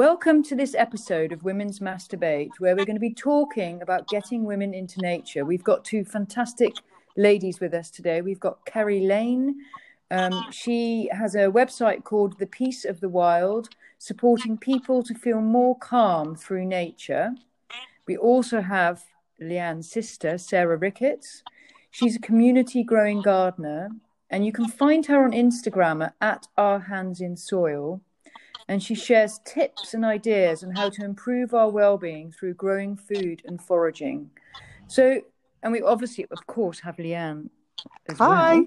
Welcome to this episode of Women's Masturbate, where we're going to be talking about getting women into nature. We've got two fantastic ladies with us today. We've got Kerry Lane. Um, she has a website called The Peace of the Wild, supporting people to feel more calm through nature. We also have Leanne's sister, Sarah Ricketts. She's a community growing gardener, and you can find her on Instagram at Our Hands in Soil and she shares tips and ideas on how to improve our well-being through growing food and foraging. So, and we obviously, of course, have Leanne as Hi.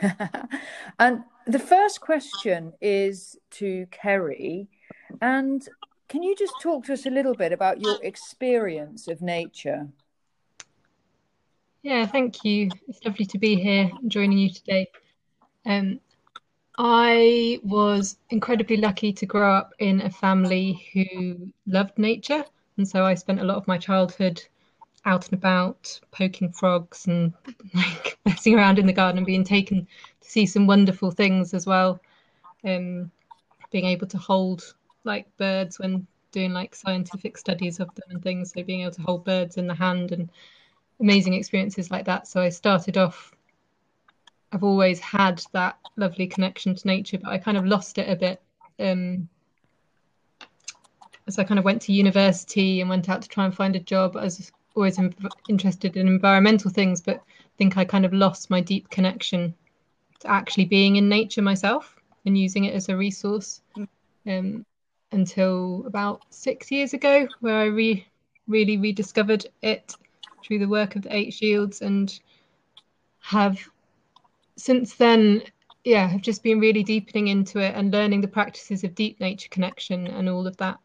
well. and the first question is to Kerry, and can you just talk to us a little bit about your experience of nature? Yeah, thank you. It's lovely to be here joining you today. Um, I was incredibly lucky to grow up in a family who loved nature. And so I spent a lot of my childhood out and about, poking frogs and like messing around in the garden and being taken to see some wonderful things as well. Um, being able to hold like birds when doing like scientific studies of them and things. So being able to hold birds in the hand and amazing experiences like that. So I started off I've always had that lovely connection to nature, but I kind of lost it a bit um, as I kind of went to university and went out to try and find a job. I was always in, interested in environmental things, but I think I kind of lost my deep connection to actually being in nature myself and using it as a resource um, until about six years ago, where I re- really rediscovered it through the work of the Eight Shields and have since then, yeah, I've just been really deepening into it and learning the practices of deep nature connection and all of that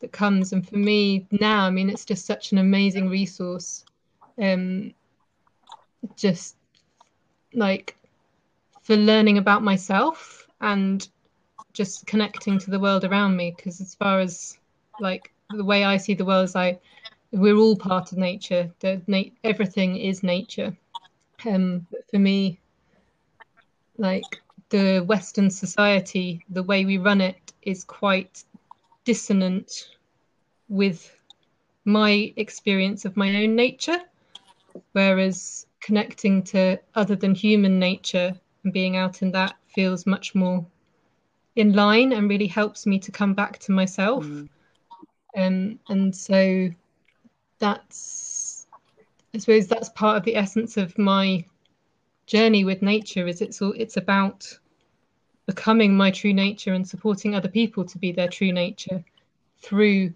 that comes. And for me now, I mean, it's just such an amazing resource. Um, just like for learning about myself and just connecting to the world around me. Because as far as like the way I see the world is like we're all part of nature. That na- everything is nature. Um, for me, like the Western society, the way we run it is quite dissonant with my experience of my own nature. Whereas connecting to other than human nature and being out in that feels much more in line and really helps me to come back to myself. Mm. Um, and so that's, I suppose that's part of the essence of my journey with nature is it's all it's about becoming my true nature and supporting other people to be their true nature through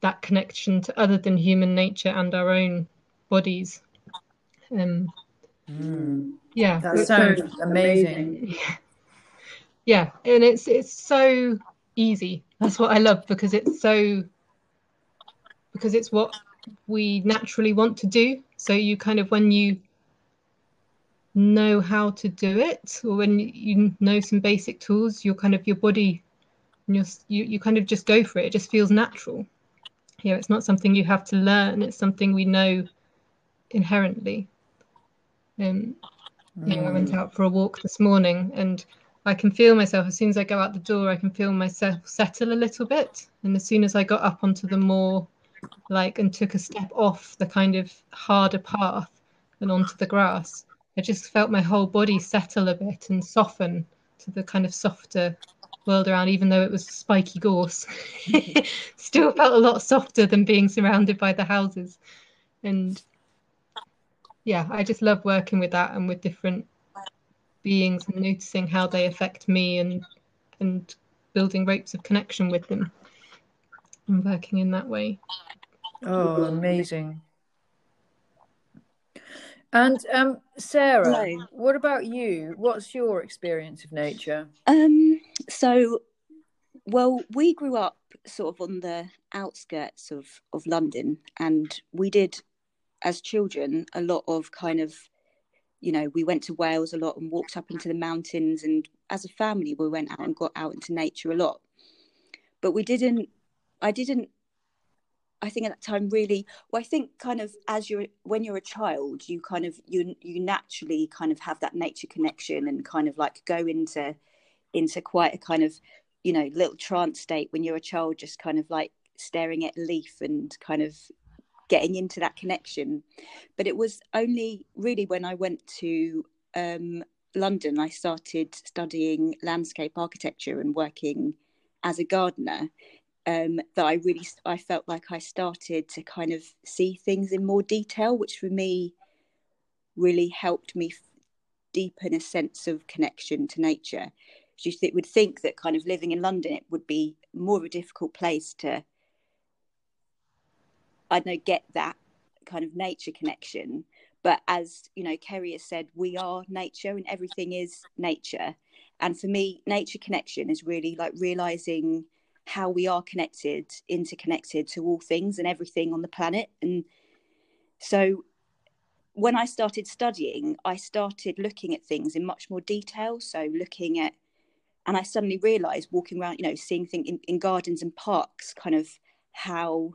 that connection to other than human nature and our own bodies. Um, mm. Yeah, that sounds amazing. Yeah. Yeah, and it's it's so easy. That's what I love because it's so because it's what we naturally want to do. So you kind of when you know how to do it. Or when you know some basic tools you're kind of your body and you you kind of just go for it. It just feels natural. Yeah it's not something you have to learn. It's something we know inherently. Um mm. you know, i went mm. out for a walk this morning and i can feel myself as soon as i go out the door i can feel myself settle a little bit. And as soon as i got up onto the more like and took a step off the kind of harder path and onto the grass I just felt my whole body settle a bit and soften to the kind of softer world around, even though it was spiky gorse. Still felt a lot softer than being surrounded by the houses. And yeah, I just love working with that and with different beings and noticing how they affect me and and building ropes of connection with them and working in that way. Oh, amazing. And um, Sarah, Hello. what about you? What's your experience of nature? Um, so, well, we grew up sort of on the outskirts of of London, and we did, as children, a lot of kind of, you know, we went to Wales a lot and walked up into the mountains, and as a family, we went out and got out into nature a lot. But we didn't. I didn't I think at that time really well I think kind of as you're when you're a child you kind of you you naturally kind of have that nature connection and kind of like go into into quite a kind of you know little trance state when you're a child just kind of like staring at a leaf and kind of getting into that connection. But it was only really when i went to um, london i started studying landscape architecture and working as a gardener um, that i really i felt like i started to kind of see things in more detail which for me really helped me deepen a sense of connection to nature you th- would think that kind of living in London, it would be more of a difficult place to, I don't know, get that kind of nature connection. But as you know, Kerry has said, we are nature and everything is nature. And for me, nature connection is really like realizing how we are connected, interconnected to all things and everything on the planet. And so when I started studying, I started looking at things in much more detail. So looking at and I suddenly realized walking around, you know, seeing things in, in gardens and parks, kind of how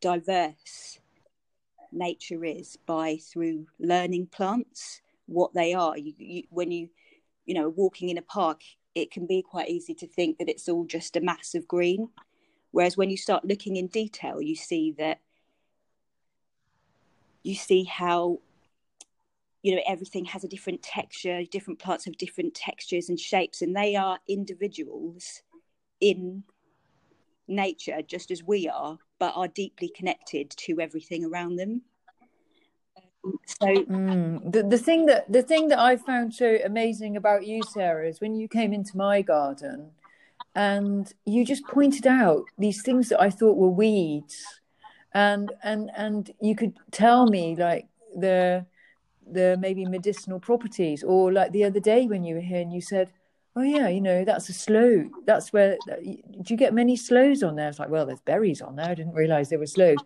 diverse nature is by through learning plants what they are. You, you, when you, you know, walking in a park, it can be quite easy to think that it's all just a mass of green. Whereas when you start looking in detail, you see that you see how you know everything has a different texture different plants have different textures and shapes and they are individuals in nature just as we are but are deeply connected to everything around them so mm. the, the thing that the thing that i found so amazing about you sarah is when you came into my garden and you just pointed out these things that i thought were weeds and and and you could tell me like the the maybe medicinal properties or like the other day when you were here and you said oh yeah you know that's a sloe that's where do you get many sloes on there it's like well there's berries on there i didn't realize there were sloes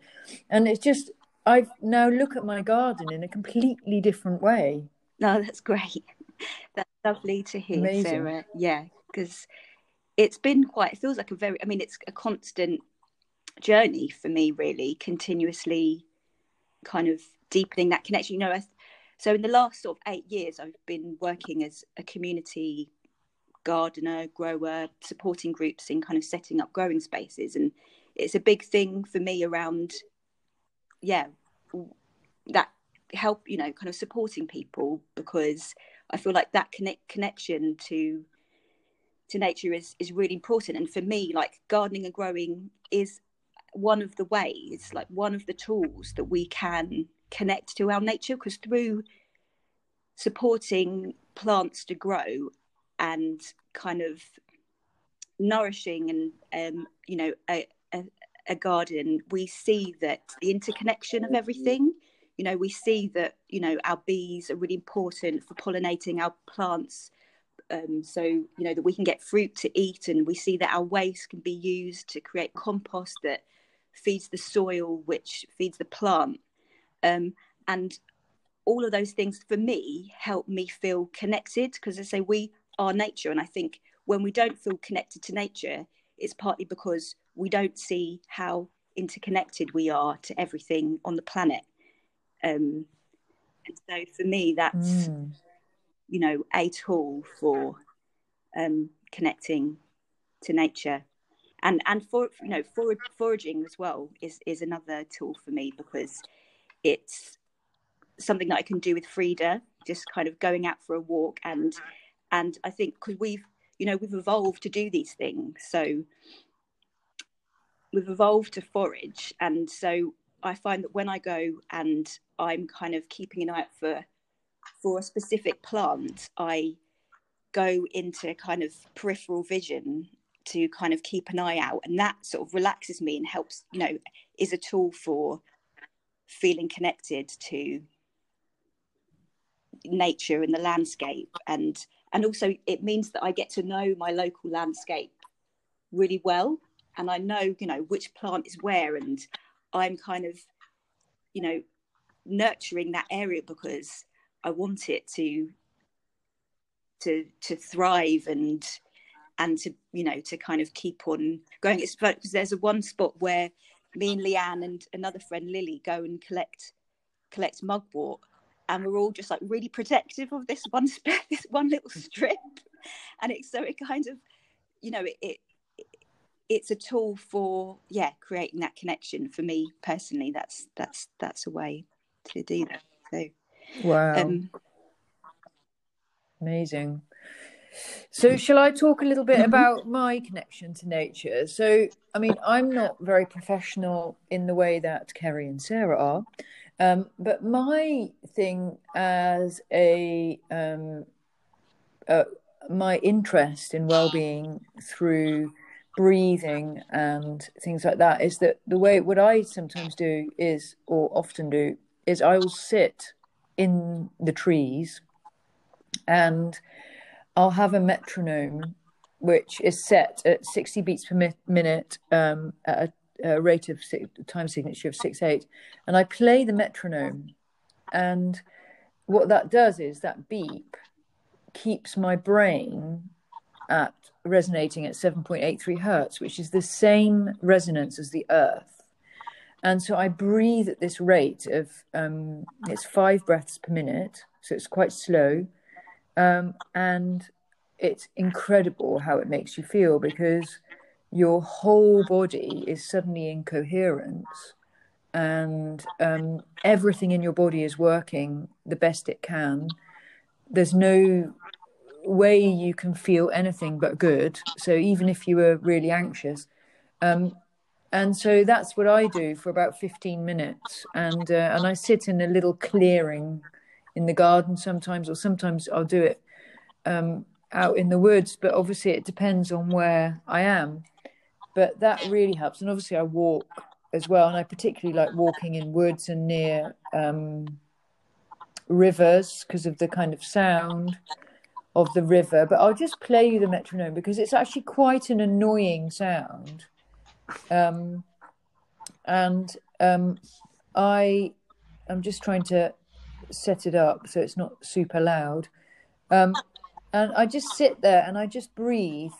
and it's just i now look at my garden in a completely different way. No that's great. That's lovely to hear Amazing. sarah. Yeah because it's been quite it feels like a very i mean it's a constant journey for me really continuously kind of deepening that connection. You know I, so in the last sort of eight years, I've been working as a community gardener, grower, supporting groups in kind of setting up growing spaces, and it's a big thing for me around, yeah, that help you know kind of supporting people because I feel like that connect connection to to nature is is really important. And for me like gardening and growing is one of the ways like one of the tools that we can connect to our nature because through supporting plants to grow and kind of nourishing and um, you know a, a, garden we see that the interconnection of everything you know we see that you know our bees are really important for pollinating our plants um, so you know that we can get fruit to eat and we see that our waste can be used to create compost that feeds the soil which feeds the plant um, and all of those things for me help me feel connected because I say we are nature. And I think when we don't feel connected to nature, it's partly because we don't see how interconnected we are to everything on the planet. Um, and so for me, that's, mm. you know, a tool for um, connecting to nature and and for you know for, foraging as well is is another tool for me because it's something that I can do with Frida, just kind of going out for a walk and and I think because we've you know we've evolved to do these things, so we've evolved to forage, and so I find that when I go and I'm kind of keeping an eye out for for a specific plant, I go into kind of peripheral vision to kind of keep an eye out and that sort of relaxes me and helps you know is a tool for feeling connected to nature and the landscape. And and also it means that I get to know my local landscape really well and I know you know which plant is where and I'm kind of you know nurturing that area because I want it to to to thrive and and to you know to kind of keep on going. It's because there's a one spot where me and Leanne and another friend Lily go and collect collect mugwort and we're all just like really protective of this one spot, this one little strip. And it's so it kind of you know, it, it it's a tool for yeah creating that connection for me personally. That's that's that's a way to do that. So wow. um, amazing. So shall i talk a little bit mm-hmm. about my connection to nature? So i mean i'm not very professional in the way that kerry and sarah are um, but my thing as a um, uh, my interest in well-being through breathing and things like that is that the way what I sometimes do is or often do is I will sit in the trees and I'll have a metronome which is set at 60 beats per mi- minute um, at a, a, rate of six, time signature of 6 8 and I play the metronome. And what that does is that beep keeps my brain at resonating at 7.83 hertz, which is the same resonance as the Earth. And so I breathe at this rate of um, it's five breaths per minute, so it's quite slow, um, and it's incredible how it makes you feel because your whole body is suddenly in coherence, and um, everything in your body is working the best it can. There's no way you can feel anything but good. So even if you were really anxious, um, and so that's what I do for about fifteen minutes, and uh, and I sit in a little clearing in the garden sometimes, or sometimes I'll do it um, out in the woods. But obviously, it depends on where I am. But that really helps, and obviously, I walk as well, and I particularly like walking in woods and near um, rivers because of the kind of sound of the river, but I'll just play you the metronome because it's actually quite an annoying sound. Um, and um, I am just trying to set it up so it's not super loud. Um, and I just sit there and I just breathe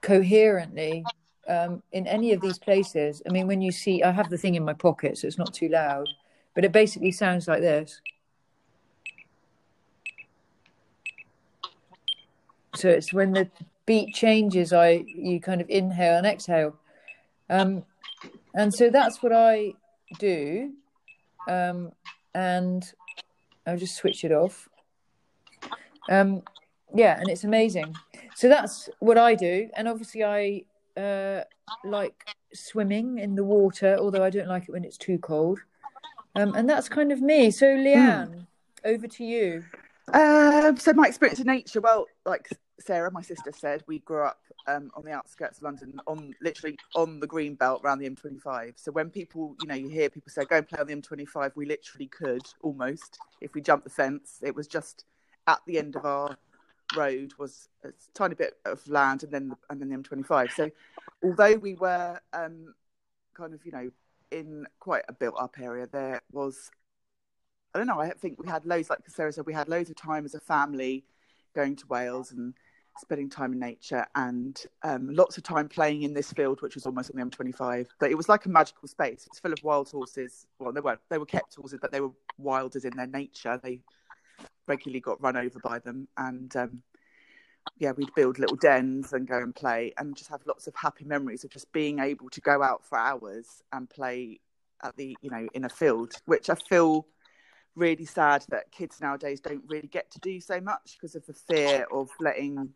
coherently um, in any of these places. I mean, when you see, I have the thing in my pocket, so it's not too loud, but it basically sounds like this. So it's when the beat changes, I you kind of inhale and exhale, um, and so that's what I do, um, and I'll just switch it off. Um, yeah, and it's amazing. So that's what I do, and obviously I uh, like swimming in the water, although I don't like it when it's too cold. Um, and that's kind of me. So Leanne, mm. over to you. Um, so my experience of nature, well, like Sarah, my sister, said, we grew up um, on the outskirts of London, on literally on the green belt around the M25. So when people, you know, you hear people say, "Go and play on the M25," we literally could almost if we jumped the fence. It was just at the end of our road was a tiny bit of land, and then the, and then the M25. So although we were um, kind of, you know, in quite a built-up area, there was I don't know. I think we had loads, like Sarah said, we had loads of time as a family going to Wales and spending time in nature and um, lots of time playing in this field, which was almost on the M25. But it was like a magical space. It's full of wild horses. Well, they weren't. They were kept horses, but they were wild as in their nature. They regularly got run over by them, and um, yeah, we'd build little dens and go and play, and just have lots of happy memories of just being able to go out for hours and play at the you know in a field, which I feel really sad that kids nowadays don't really get to do so much because of the fear of letting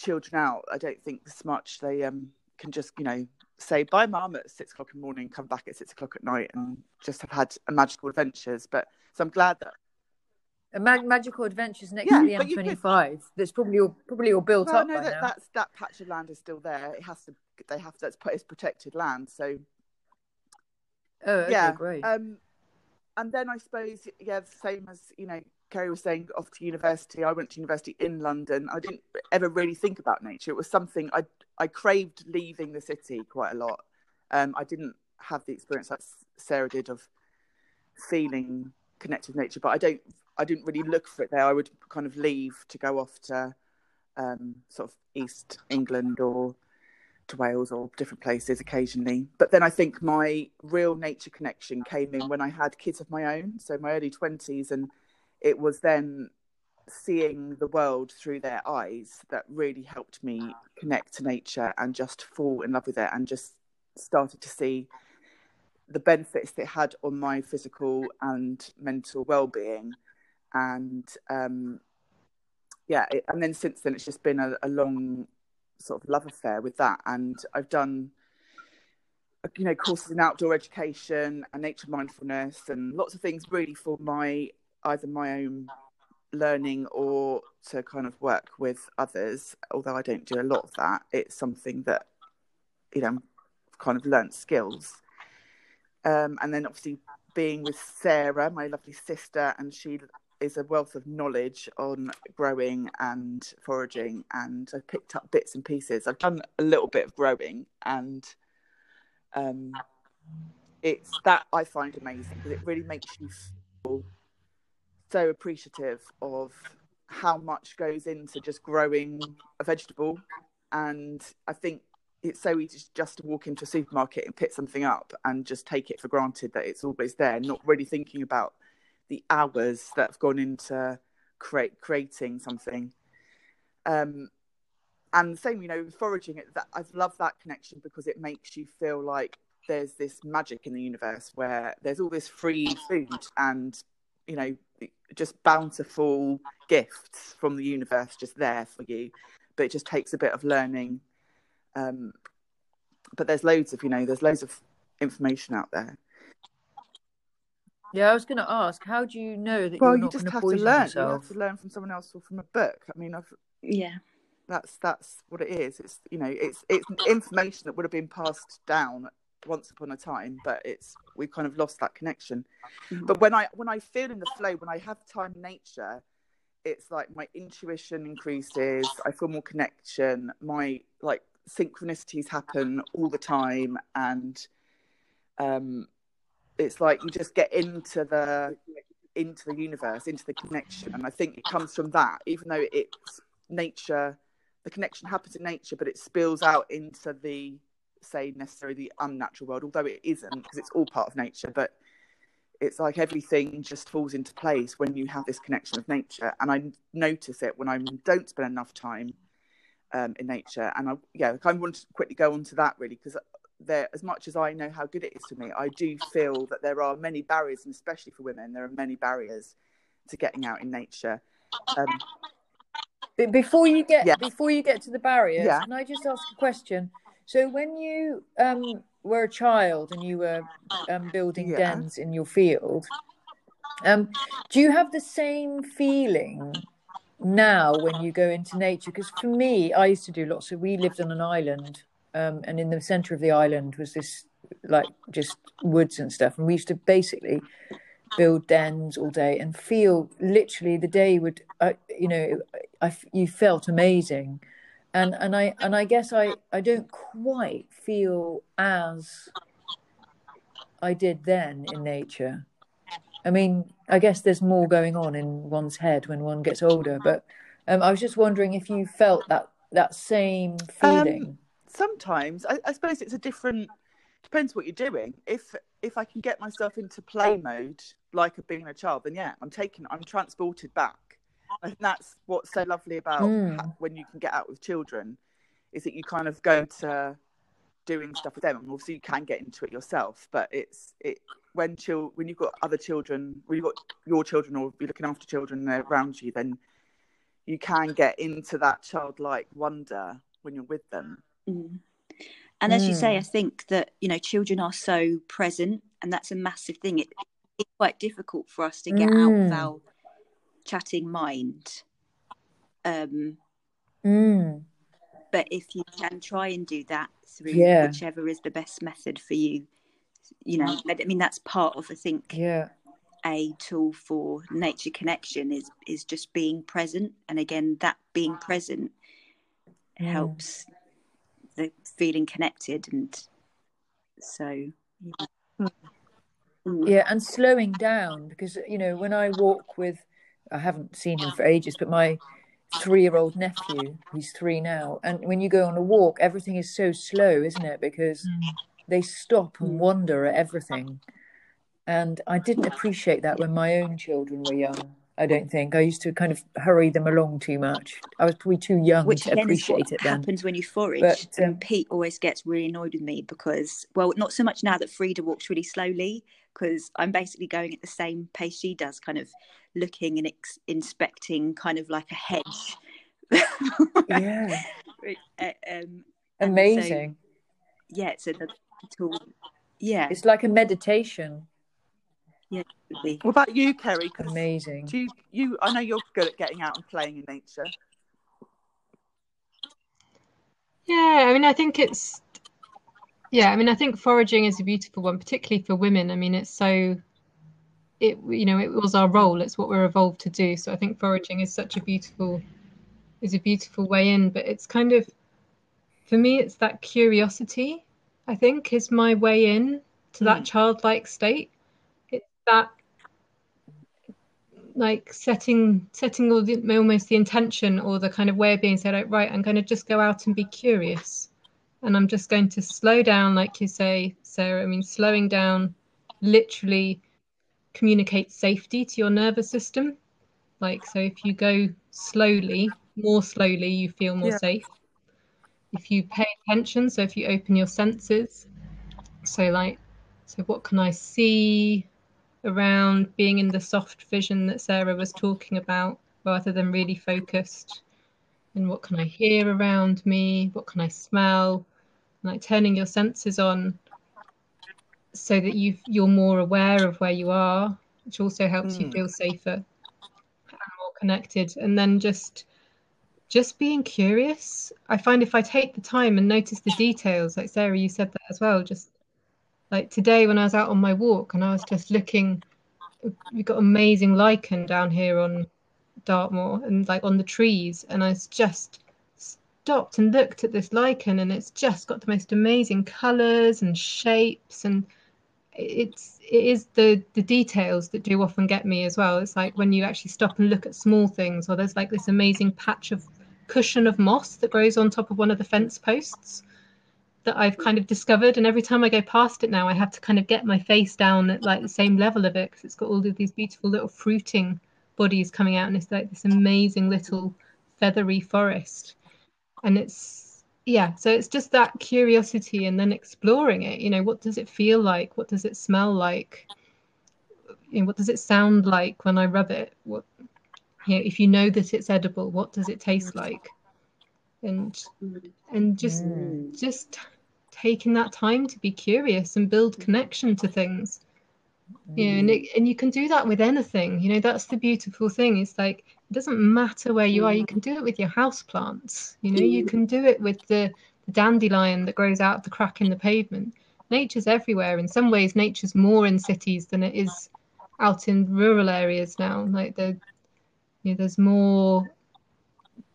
children out. I don't think this much. They um, can just, you know, say bye, mum, at six o'clock in the morning, come back at six o'clock at night, and just have had a magical adventures. But so I'm glad that. A mag- magical adventures next yeah, to the M25. Could... That's probably all probably all built well, up. No, that now. that's that patch of land is still there. It has to. They have to. That's it's protected land. So. Oh, okay, yeah. Great. Um, and then I suppose, yeah, the same as you know, Kerry was saying, off to university. I went to university in London. I didn't ever really think about nature. It was something I I craved leaving the city quite a lot. Um, I didn't have the experience that Sarah did of feeling connected to nature, but I don't. I didn't really look for it there. I would kind of leave to go off to um, sort of East England or to Wales or different places occasionally. But then I think my real nature connection came in when I had kids of my own, so my early 20s. And it was then seeing the world through their eyes that really helped me connect to nature and just fall in love with it and just started to see the benefits it had on my physical and mental well-being. And um, yeah it, and then since then it's just been a, a, long sort of love affair with that. And i've done you know courses in outdoor education and nature mindfulness and lots of things really for my either my own learning or to kind of work with others although i don't do a lot of that it's something that you know kind of learnt skills. Um, and then obviously being with sarah my lovely sister and she is a wealth of knowledge on growing and foraging and i've picked up bits and pieces. I've done a little bit of growing and um, it's that i find amazing because it really makes you feel so appreciative of how much goes into just growing a vegetable. And I think it's so easy just to walk into a supermarket and pick something up and just take it for granted that it's always there, not really thinking about the hours that have gone into create creating something. Um, and the same, you know, foraging. That I love that connection because it makes you feel like there's this magic in the universe where there's all this free food and you know just bountiful gifts from the universe just there for you but it just takes a bit of learning. Um, but there's loads of you know there's loads of information out there. Yeah i was going to ask how do you know that well you just have to learn. Yourself? you have to learn from someone else or from a book. I mean i've yeah. that's that's what it is. It's you know it's it's information that would have been passed down once upon a time but it's we've kind of lost that connection mm-hmm. but when i when i feel in the flow when i have time in nature it's like my intuition increases i feel more connection my like synchronicities happen all the time and um it's like you just get into the into the universe into the connection and i think it comes from that even though it's nature the connection happens in nature but it spills out into the say necessarily the unnatural world, although it isn't because it's all part of nature. But it's like everything just falls into place when you have this connection with nature. And I notice it when I don't spend enough time um, in nature. And I, yeah, I kind of want to quickly go on to that really because there, as much as I know how good it is for me, I do feel that there are many barriers, and especially for women, there are many barriers to getting out in nature. Um, before you get yeah. before you get to the barriers, yeah. can I just ask a question? So when you um, were a child and you were um, building yeah. dens in your field, um, do you have the same feeling now when you go into nature? Because for me, I used to do lots of. We lived on an island, um, and in the centre of the island was this like just woods and stuff, and we used to basically build dens all day and feel literally the day would, uh, you know, I, you felt amazing and and I and I guess I I don't quite feel as I did then in nature. I mean, I guess there's more going on in one's head when one gets older, but um, I was just wondering if you felt that that same feeling. Um, sometimes I, I suppose it's a different. Depends what you're doing. If if I can get myself into play mode, like being a child, then yeah, I'm taken. I'm transported back and that's what's so lovely about mm. when you can get out with children is that you kind of go to doing stuff with them and obviously you can get into it yourself but it's it when chil- when you've got other children when you've got your children or you're looking after children around you then you can get into that childlike wonder when you're with them mm. and as mm. you say i mm. think that you know children are so present and that's a massive thing it, it's quite difficult for us to get out of mm. our chatting mind. Um, mm. But if you can try and do that through yeah. whichever is the best method for you, you know, I mean, that's part of, I think, yeah. a tool for nature connection is is just being present. And again, that being present mm. helps the feeling connected. And so, yeah. Mm. yeah, and slowing down because, you know, when I walk with I haven't seen him for ages, but my three year old nephew, he's three now. And when you go on a walk, everything is so slow, isn't it? Because they stop and wonder at everything. And I didn't appreciate that when my own children were young. I don't think I used to kind of hurry them along too much. I was probably too young Which to appreciate it then. happens when you forage. But, um, and Pete always gets really annoyed with me because, well, not so much now that Frida walks really slowly, because I'm basically going at the same pace she does, kind of looking and ex- inspecting, kind of like a hedge. Yeah, Uh, um, and so- amazing. yeah, so the tool, yeah, It's like a meditation. absolutely. What about you, Kerry? Amazing. Do you, you? I know you're good at getting out and playing in nature. Yeah, I mean, I think it's, yeah, I mean, I think foraging is a beautiful one, particularly for women. I mean, it's so, it, you know, it was our role. It's what we're evolved to do. So I think foraging is such a beautiful, is a beautiful way in. But it's kind of, for me, it's that curiosity, I think, is my way in to that hmm. childlike state. It's that like setting setting all the almost the intention or the kind of way of being said like, right i'm going to just go out and be curious and i'm just going to slow down like you say sarah i mean slowing down literally communicates safety to your nervous system. Like so if you go slowly more slowly you feel more Yeah. safe. If you pay attention so if you open your senses so like so what can i see around being in the soft vision that sarah was talking about rather than really focused? And what can i hear around me? What can i smell like turning your senses on so that you you're more aware of where you are which also helps you Mm. feel safer and more connected and then just just being curious i find if i take the time and notice the details like sarah you said that as well just like today when i was out on my walk and i was just looking we've got amazing lichen down here on dartmoor and like on the trees and i was just stopped and looked at this lichen and it's just got the most amazing colors and shapes and it's it is the the details that do often get me as well. It's like when you actually stop and look at small things or there's like this amazing patch of cushion of moss that grows on top of one of the fence posts that I've kind of discovered and every time I go past it now I have to kind of get my face down at like the same level of it because it's got all of these beautiful little fruiting bodies coming out and it's like this amazing little feathery forest and it's yeah so it's just that curiosity and then exploring it you know what does it feel like? What does it smell like? You know, what does it sound like when I rub it? What you know if you know that it's edible what does it taste like? And and just Mm. just taking that time to be curious and build connection to things. You know, and it, and you can do that with anything you know that's the beautiful thing it's like it doesn't matter where you are you mm. can do it with your house plants. You know you mm. can do it with the, the dandelion that grows out of the crack in the pavement. Nature's everywhere. In some ways nature's more in cities than it is out in rural areas now. Like the you know, there's more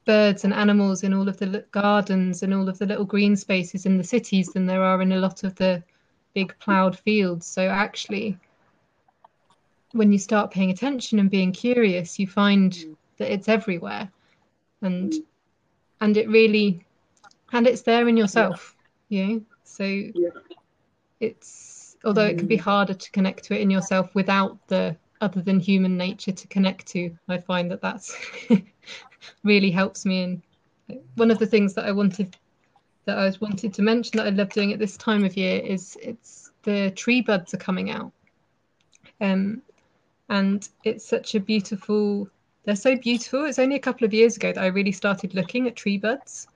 birds and animals in all of the gardens and all of the little green spaces in the cities than there are in a lot of the big ploughed fields. So actually when you start paying attention and being curious you find mm. That it's everywhere. And and it really and it's there in yourself you know? So it's although it can be harder to connect to it in yourself without the other than human nature to connect to i find that that's really helps me. And one of the things that i wanted that i was wanted to mention that i love doing at this time of year is it's the tree buds are coming out. Um and it's such a beautiful they're so beautiful. It's only a couple of years ago that i really started looking at tree buds.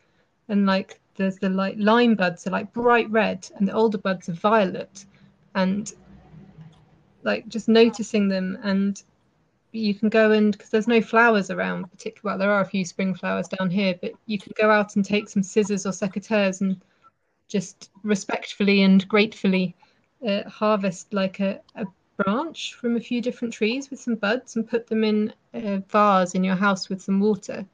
And like there's the like lime buds are like bright red and the alder buds are violet. And like just noticing them and you can go and because there's no flowers around particularly well there are a few spring flowers down here but you can go out and take some scissors or secateurs and just respectfully and gratefully uh, harvest like a, a branch from a few different trees with some buds and put them in a vase in your house with some water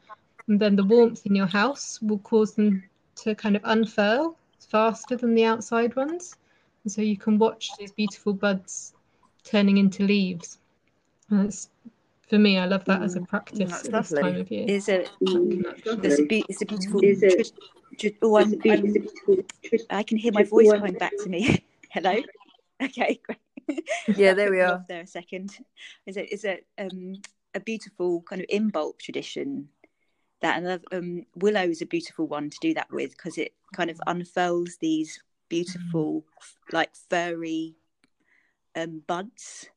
and then the warmth in your house will cause them to kind of unfurl faster than the outside ones and so you can watch these beautiful buds turning into leaves and it's for me i love that as a mm, practice that's at this time of year Is a Connection. there's a, be- it's a beautiful. Is it- tr- tr- oh, I'm, I'm, I can hear my voice coming back to me. Hello. Okay, great. Yeah, there we are. There a second. Is it is it um a beautiful kind of Imbolc tradition. That and um, willow is a beautiful one to do that with because it kind of unfurls these beautiful, like furry um, buds.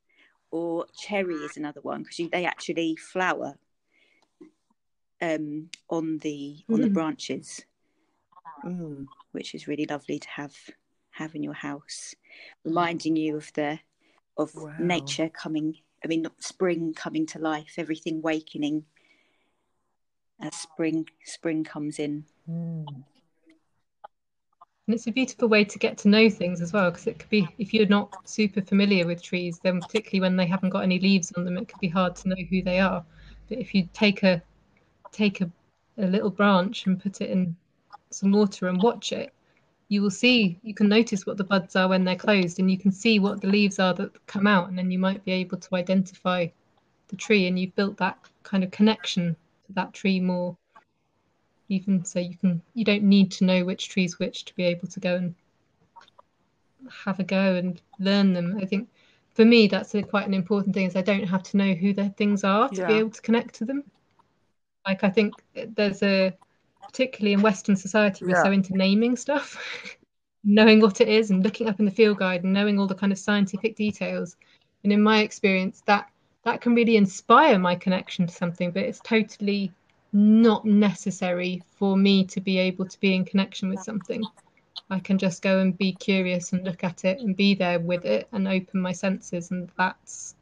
Or cherry is another one because they actually flower um, on the on the Mm. branches, Mm. which is really lovely to have have in your house, reminding you of the of Wow. nature coming. I mean, spring coming to life, everything wakening as spring spring comes in. Mm. And it's a beautiful way to get to know things as well, because it could be if you're not super familiar with trees, then particularly when they haven't got any leaves on them, it could be hard to know who they are. But if you take a take a, a little branch and put it in some water and watch it, you will see you can notice what the buds are when they're closed, and you can see what the leaves are that come out, and then you might be able to identify the tree, and you've built that kind of connection to that tree more. Even so you can you don't need to know which tree's which to be able to go and have a go and learn them. I think for me that's a, quite an important thing is i don't have to know who the things are to be able to connect to them. Like i think there's a particularly in western society we're Yeah. so into naming stuff knowing what it is and looking up in the field guide and knowing all the kind of scientific details and in my experience that that can really inspire my connection to something but it's totally not necessary for me to be able to be in connection with something. I can just go and be curious and look at it and be there with it and open my senses, and that's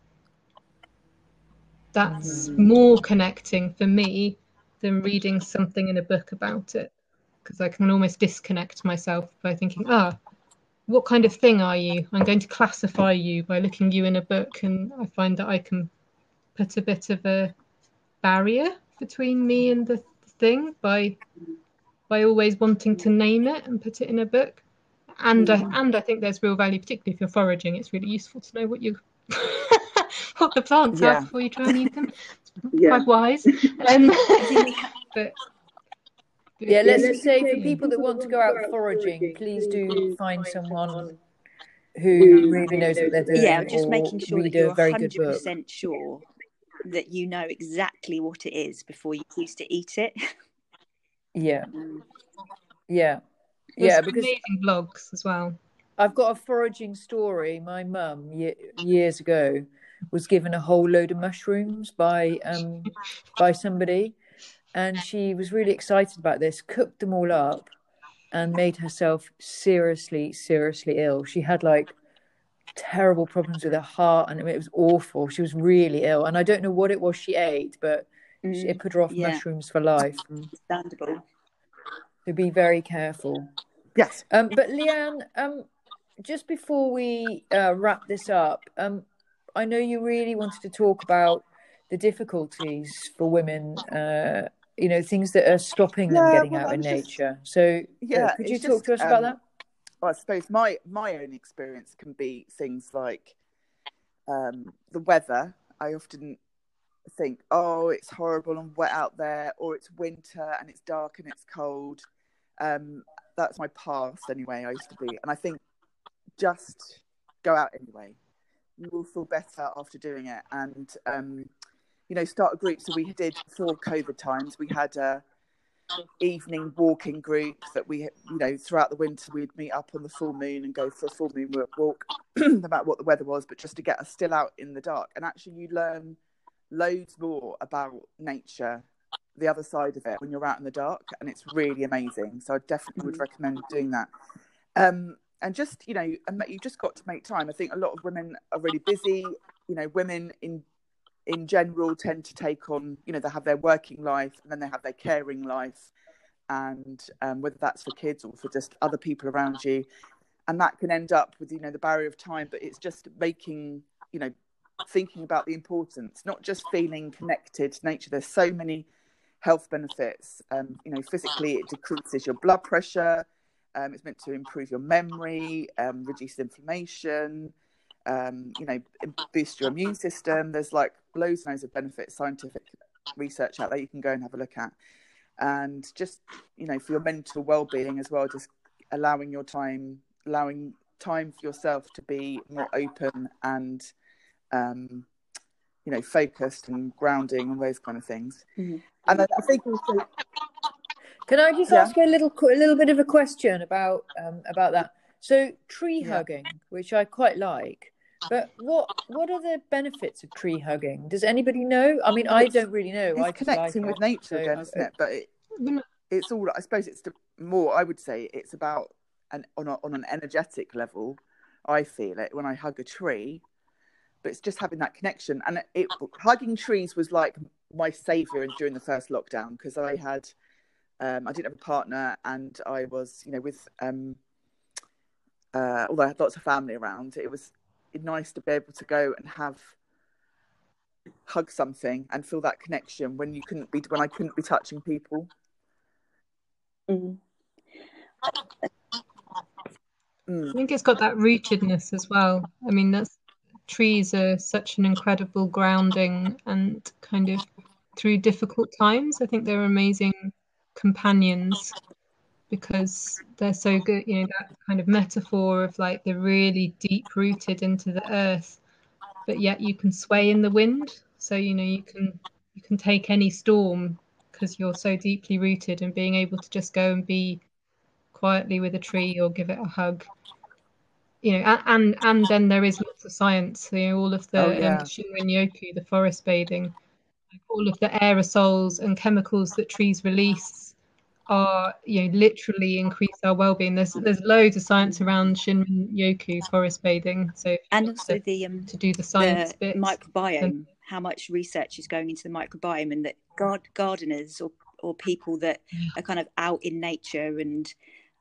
that's mm. more connecting for me than reading something in a book about it because I can almost disconnect myself by thinking, ah, what kind of thing are you? I'm going to classify you by looking you in a book, and I find that I can put a bit of a barrier between me and the thing by by always wanting to name it and put it in a book. And I, and I think there's real value, particularly if you're foraging. It's really useful to know what you what the plants Yeah. are before you try and eat them. Yeah. Quite wise. Um, I think we ha- but Yeah, let's just say for people that want to go out foraging, please do find someone who really knows what they're doing. yeah, just making sure that you're very good hundred book. percent sure that you know exactly what it is before you choose to eat it. Yeah, yeah, there's yeah. some Because amazing blogs as well. I've got a foraging story. My mum years ago was given a whole load of mushrooms by um by somebody, and she was really excited about this. Cooked them all up, and made herself seriously, seriously ill. She had like terrible problems with her heart, and it was awful. She was really ill, and I don't know what it was she ate, but she, it put her off yeah. mushrooms for life. Understandable. So be very careful. Yes. Um, but Leanne, um, just before we uh, wrap this up, um, I know you really wanted to talk about the difficulties for women. Uh, you know, things that are stopping them Yeah, getting well, out in just- nature. So, uh, Yeah, could you talk to us just, about um, that? Well, I suppose my my own experience can be things like um, the weather. I often think, oh, it's horrible and wet out there, or it's winter and it's dark and it's cold. Um, that's my past anyway. I used to be, and I think just go out anyway. You will feel better after doing it, and um, you know, start a group. So we did before COVID times. We had a evening walking group that we, you know, throughout the winter we'd meet up on the full moon and go for a full moon walk, no matter what the weather was, but just to get us still out in the dark. And actually, you learn loads more about nature, the other side of it, when you're out in the dark, and it's really amazing. So I definitely would recommend doing that. Um, and just, you know, you just got to make time. I think a lot of women are really busy. You know, women in in general tend to take on, you know, they have their working life and then they have their caring life, and um, whether that's for kids or for just other people around you, and that can end up with, you know, the barrier of time. But it's just making, you know, thinking about the importance, not just feeling connected to nature. There's so many health benefits. Um, you know, physically it decreases your blood pressure. Um, it's meant to improve your memory, um, reduce inflammation um, you know, boost your immune system. There's like loads and loads of benefits, scientific research out there you can go and have a look at. And just, you know, for your mental well-being as well, just allowing your time, allowing time for yourself to be more open and, um, you know, focused and grounding and those kind of things. Mm-hmm. And I, I, think also. Can I just yeah. ask you a little, a little bit of a question about um, about that? So tree yeah. hugging, which I quite like, but what what are the benefits of tree hugging? Does anybody know? I mean, I don't really know. It's I connecting like with it, nature, so again, isn't it? But it, it's all. I suppose it's more. I would say it's about an on a, on an energetic level. I feel it when I hug a tree, but it's just having that connection. And it hugging trees was like my savior during the first lockdown because I had. Um, I didn't have a partner, and I was, you know, with um, uh, although I had lots of family around, it was nice to be able to go and have hug something and feel that connection when you couldn't be when I couldn't be touching people. Mm. Mm. I think it's got that rootedness as well. I mean, that's trees are such an incredible grounding and kind of through difficult times. I think they're amazing companions because they're so good. You know, that kind of metaphor of like they're really deep rooted into the earth, but yet you can sway in the wind. So you know you can you can take any storm because you're so deeply rooted and being able to just go and be quietly with a tree or give it a hug you know and and then there is lots of science you know all of the oh, yeah. um, Shinrin Yoku the forest bathing all of the aerosols and chemicals that trees release are you know literally increase our well-being. There's there's loads of science around shinrin yoku forest bathing. So and also to, the um to do the science the microbiome and, how much research is going into the microbiome and that gard- gardeners or or people that are kind of out in nature and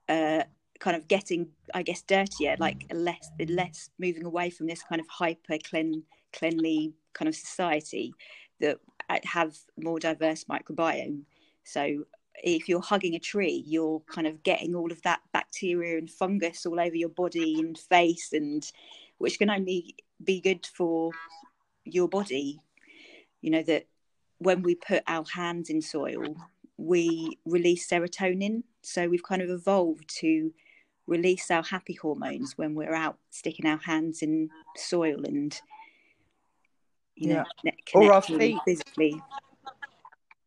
uh kind of getting i guess dirtier like less less moving away from this kind of hyper clean cleanly kind of society that have more diverse microbiome. So if you're hugging a tree, you're kind of getting all of that bacteria and fungus all over your body and face, and which can only be good for your body. You know that when we put our hands in soil, we release serotonin. So we've kind of evolved to release our happy hormones when we're out sticking our hands in soil and you know yeah. or our feet physically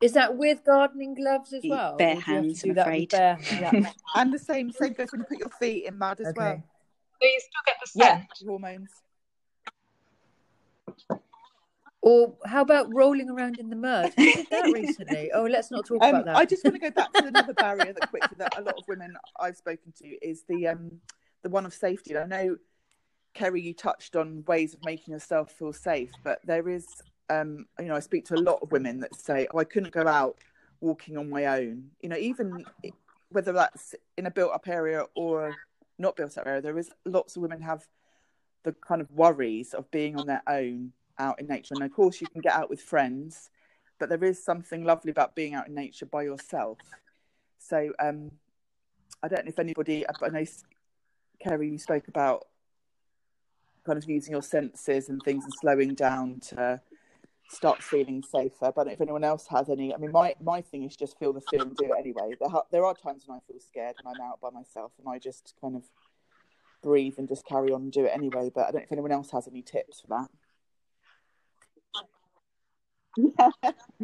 is that with gardening gloves as well? Bare hands, I'm afraid. Bare, yeah. and the same same goes when you put your feet in mud as okay. well. So you still get the scent. Yeah, hormones. Or how about rolling around in the mud? I did that recently. Oh, let's not talk um, about that. I just want to go back to another barrier that quickly that a lot of women I've spoken to is the um the one of safety. I know Kerry, you touched on ways of making yourself feel safe, but there is um, you know, I speak to a lot of women that say, "Oh, I couldn't go out walking on my own." You know, even whether that's in a built-up area or not built-up area, there is lots of women have the kind of worries of being on their own out in nature. And of course, you can get out with friends, but there is something lovely about being out in nature by yourself. So, um, I don't know if anybody, I know, Kerry, you spoke about kind of using your senses and things and slowing down to start feeling safer. But if anyone else has any, I mean, my my thing is just feel the fear and do it anyway. There, ha- there are times when I feel scared and I'm out by myself and I just kind of breathe and just carry on and do it anyway. But I don't know if anyone else has any tips for that. Yeah.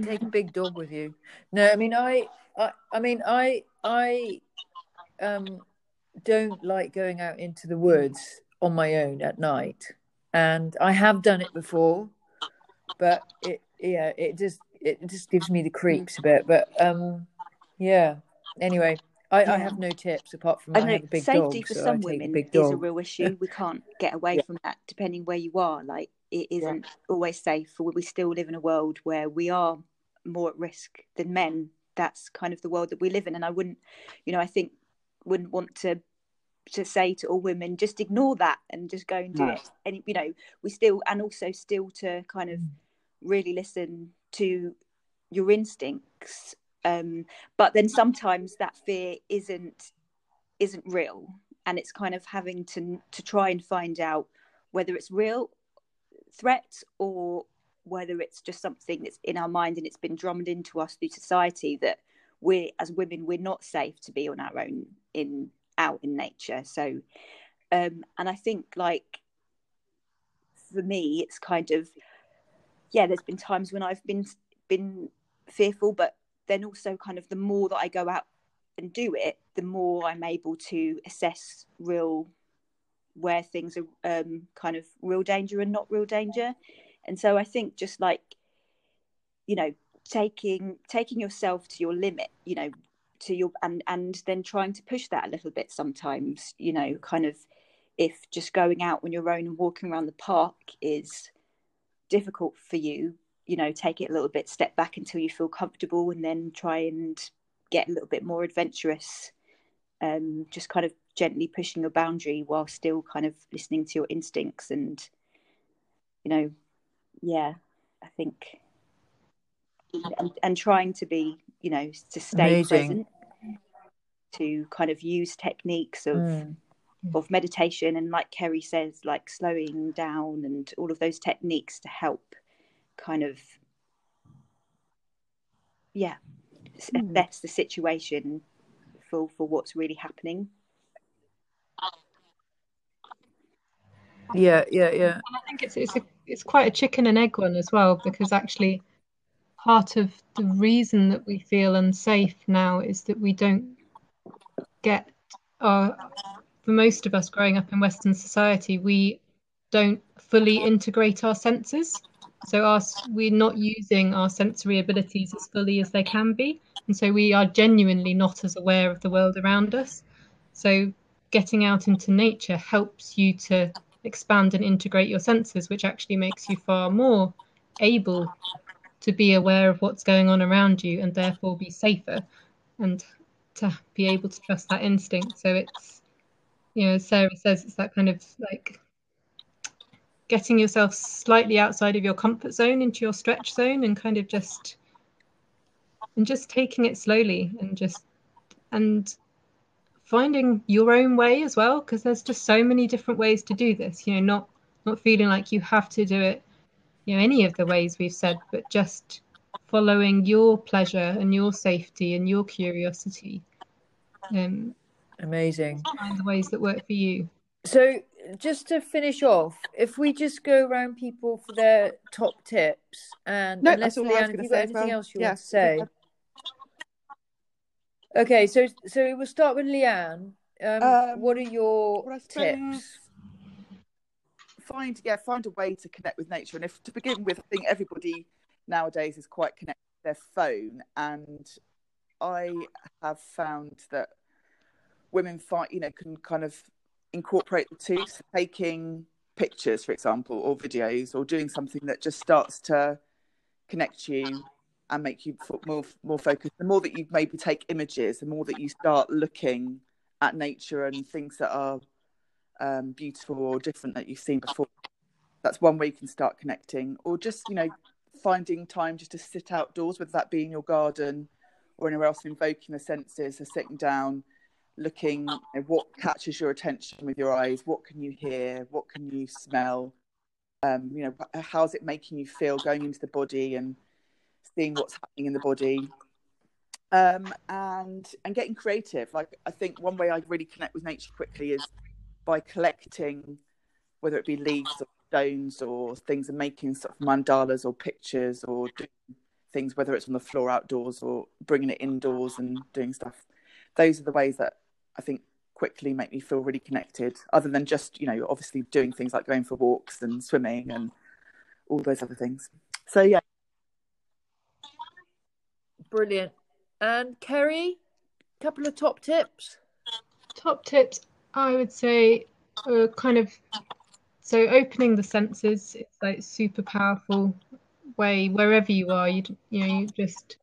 Take a big dog with you. No, I mean, I, I, I mean, I, I, um, don't like going out into the woods on my own at night, and I have done it before but it yeah it just it just gives me the creeps a bit but um yeah anyway I, yeah. I have no tips apart from I, I have a big safety dog, for so some women is a real issue we can't get away yeah. from that depending where you are like it isn't yeah. always safe we still live in a world where we are more at risk than men that's kind of the world that we live in and i wouldn't you know i think wouldn't want to to say to all women just ignore that and just go and do no. it and you know we still and also still to kind of really listen to your instincts um, but then sometimes that fear isn't isn't real. And it's kind of having to to try and find out whether it's real threat or whether it's just something that's in our mind and it's been drummed into us through society that we as women we're not safe to be on our own in out in nature. So um and i think like for me it's kind of yeah, there's been times when I've been been fearful, but then also kind of the more that I go out and do it, the more I'm able to assess real where things are um, kind of real danger and not real danger. And so I think just like, you know, taking taking yourself to your limit, you know, to your and and then trying to push that a little bit sometimes, you know, kind of if just going out on your own and walking around the park is difficult for you, you know, take it a little bit, step back until you feel comfortable and then try and get a little bit more adventurous. Um, just kind of gently pushing your boundary while still kind of listening to your instincts and you know yeah i think and, and trying to be you know to stay Amazing. present to kind of use techniques of mm. Of meditation and like kerry says like slowing down and all of those techniques to help kind of yeah mm. assess the situation for for what's really happening Yeah, yeah, yeah. And I think it's it's a, it's quite a chicken and egg one as well because actually part of the reason that we feel unsafe now is that we don't get our for most of us growing up in Western society, we don't fully integrate our senses. So our, we're not using our sensory abilities as fully as they can be. And so we are genuinely not as aware of the world around us. So getting out into nature helps you to expand and integrate your senses, which actually makes you far more able to be aware of what's going on around you and therefore be safer and to be able to trust that instinct. So it's, you know, Sarah says, it's that kind of like getting yourself slightly outside of your comfort zone into your stretch zone and kind of just and just taking it slowly and just and finding your own way as well because there's just so many different ways to do this you know not not feeling like you have to do it you know any of the ways we've said but just following your pleasure and your safety and your curiosity. Um amazing find the ways that work for you so just to finish off if we just go around people for their top tips and no, unless Leanne, have you got anything well. else you want to say Okay, so so we'll start with Leanne. Um, um, what are your well, tips? Find yeah, find a way to connect with nature, and if to begin with, I think everybody nowadays is quite connected to their phone, and I have found that women find you know can kind of incorporate the two, so taking pictures, for example, or videos, or doing something that just starts to connect you and make you more more focused. The more that you maybe take images, the more that you start looking at nature and things that are um, beautiful or different that you've seen before. That's one way you can start connecting, or just you know finding time just to sit outdoors, whether that be in your garden or anywhere else, invoking the senses, or sitting down, looking you know, what catches your attention with your eyes, what can you hear, what can you smell, um, you know, how's it making you feel going into the body and seeing what's happening in the body? Um, and and getting creative. Like i think one way i really connect with nature quickly is by collecting whether it be leaves or stones or things and making sort of mandalas or pictures or doing things whether it's on the floor outdoors or bringing it indoors and doing stuff. Those are the ways that i think quickly make me feel really connected other than just you know obviously doing things like going for walks and swimming and all those other things so yeah Brilliant. And Kerry, a couple of top tips. Top tips, I would say, uh, kind of so opening the senses. It's like super powerful way wherever you are. You you know you just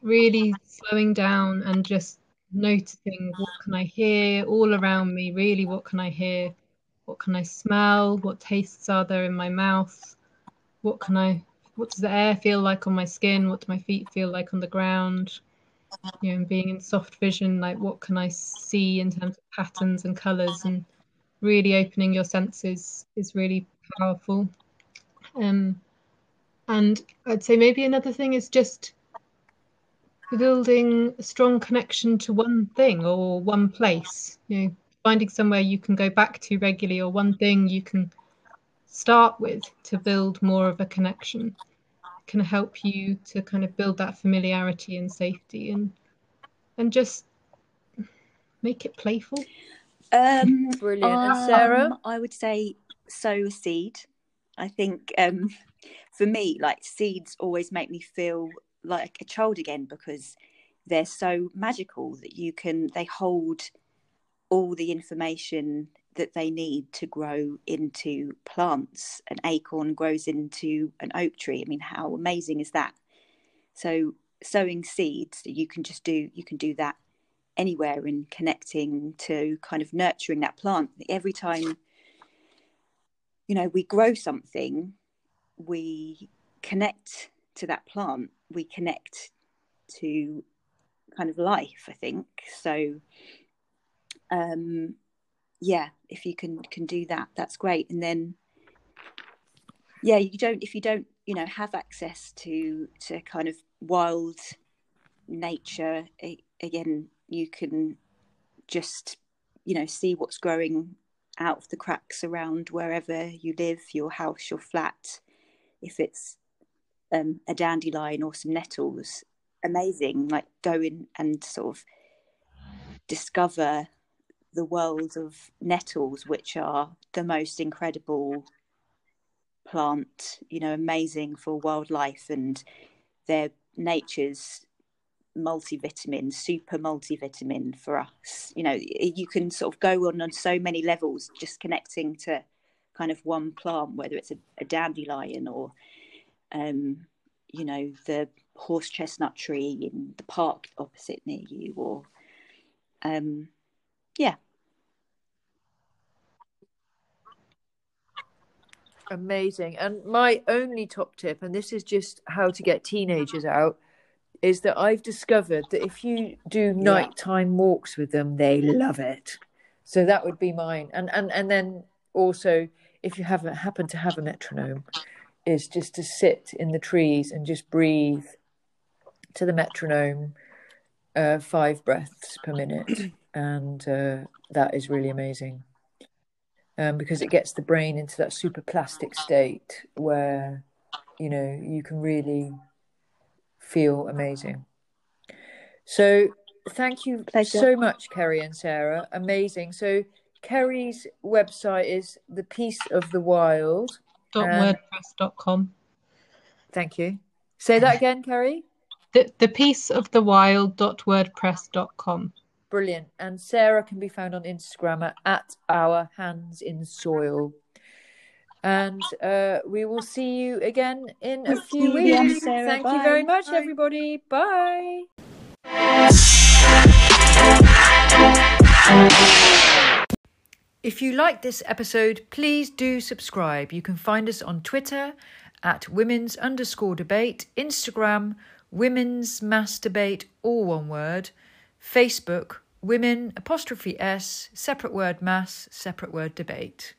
really slowing down and just noticing what can I hear all around me. Really, what can I hear? What can I smell? What tastes are there in my mouth? What can I what does the air feel like on my skin? What do my feet feel like on the ground? You know, and being in soft vision, like what can I see in terms of patterns and colours, and really opening your senses is really powerful. Um, and I'd say maybe another thing is just building a strong connection to one thing or one place. You know, finding somewhere you can go back to regularly, or one thing you can start with to build more of a connection can help you to kind of build that familiarity and safety and and just make it playful Um, Brilliant. um, And Sarah? I would say sow a seed. I think um, for me, like seeds always make me feel like a child again because they're so magical that you can, they hold all the information that they need to grow into plants. An acorn grows into an oak tree. I mean, how amazing is that? So sowing seeds, you can just do, you can do that anywhere in connecting to kind of nurturing that plant. Every time, you know, we grow something, we connect to that plant, we connect to kind of life, I think. So, um, yeah, if you can can do that, that's great. And then, yeah, you don't if you don't, you know, have access to to kind of wild nature again you can just you know see what's growing out of the cracks around wherever you live your house your flat if it's um, a dandelion or some nettles amazing like go in and sort of discover the world of nettles which are the most incredible plant you know amazing for wildlife and they're nature's multivitamin, super multivitamin for us. You know, you can sort of go on on so many levels just connecting to kind of one plant, whether it's a, a dandelion or, um, you know, the horse chestnut tree in the park opposite near you, or, um, yeah. Amazing. And my only top tip, and this is just how to get teenagers out, is that I've discovered that if you do nighttime walks with them, they love it. So that would be mine. And and and then also, if you haven't happen to have a metronome, is just to sit in the trees and just breathe to the metronome, uh, five breaths per minute, and uh, that is really amazing. Um, because it gets the brain into that super plastic state where you know you can really feel amazing. So thank you Pleasure. so much, Kerry and Sarah. Amazing. So Kerry's website is the Peace of the Wild. Dot wordpress.com Thank you. Say that again, Kerry. the, the piece of the wild dot wordpress.com Brilliant. And Sarah can be found on Instagram at, at our hands in soil. And uh, we will see you again in a few See you again, weeks. Sarah. Thank you very much, Bye. everybody. Bye. If you like this episode, please do subscribe. You can find us on Twitter at women's underscore debate, Instagram, women's mass debate, all one word, Facebook, women apostrophe S, separate word mass, separate word debate.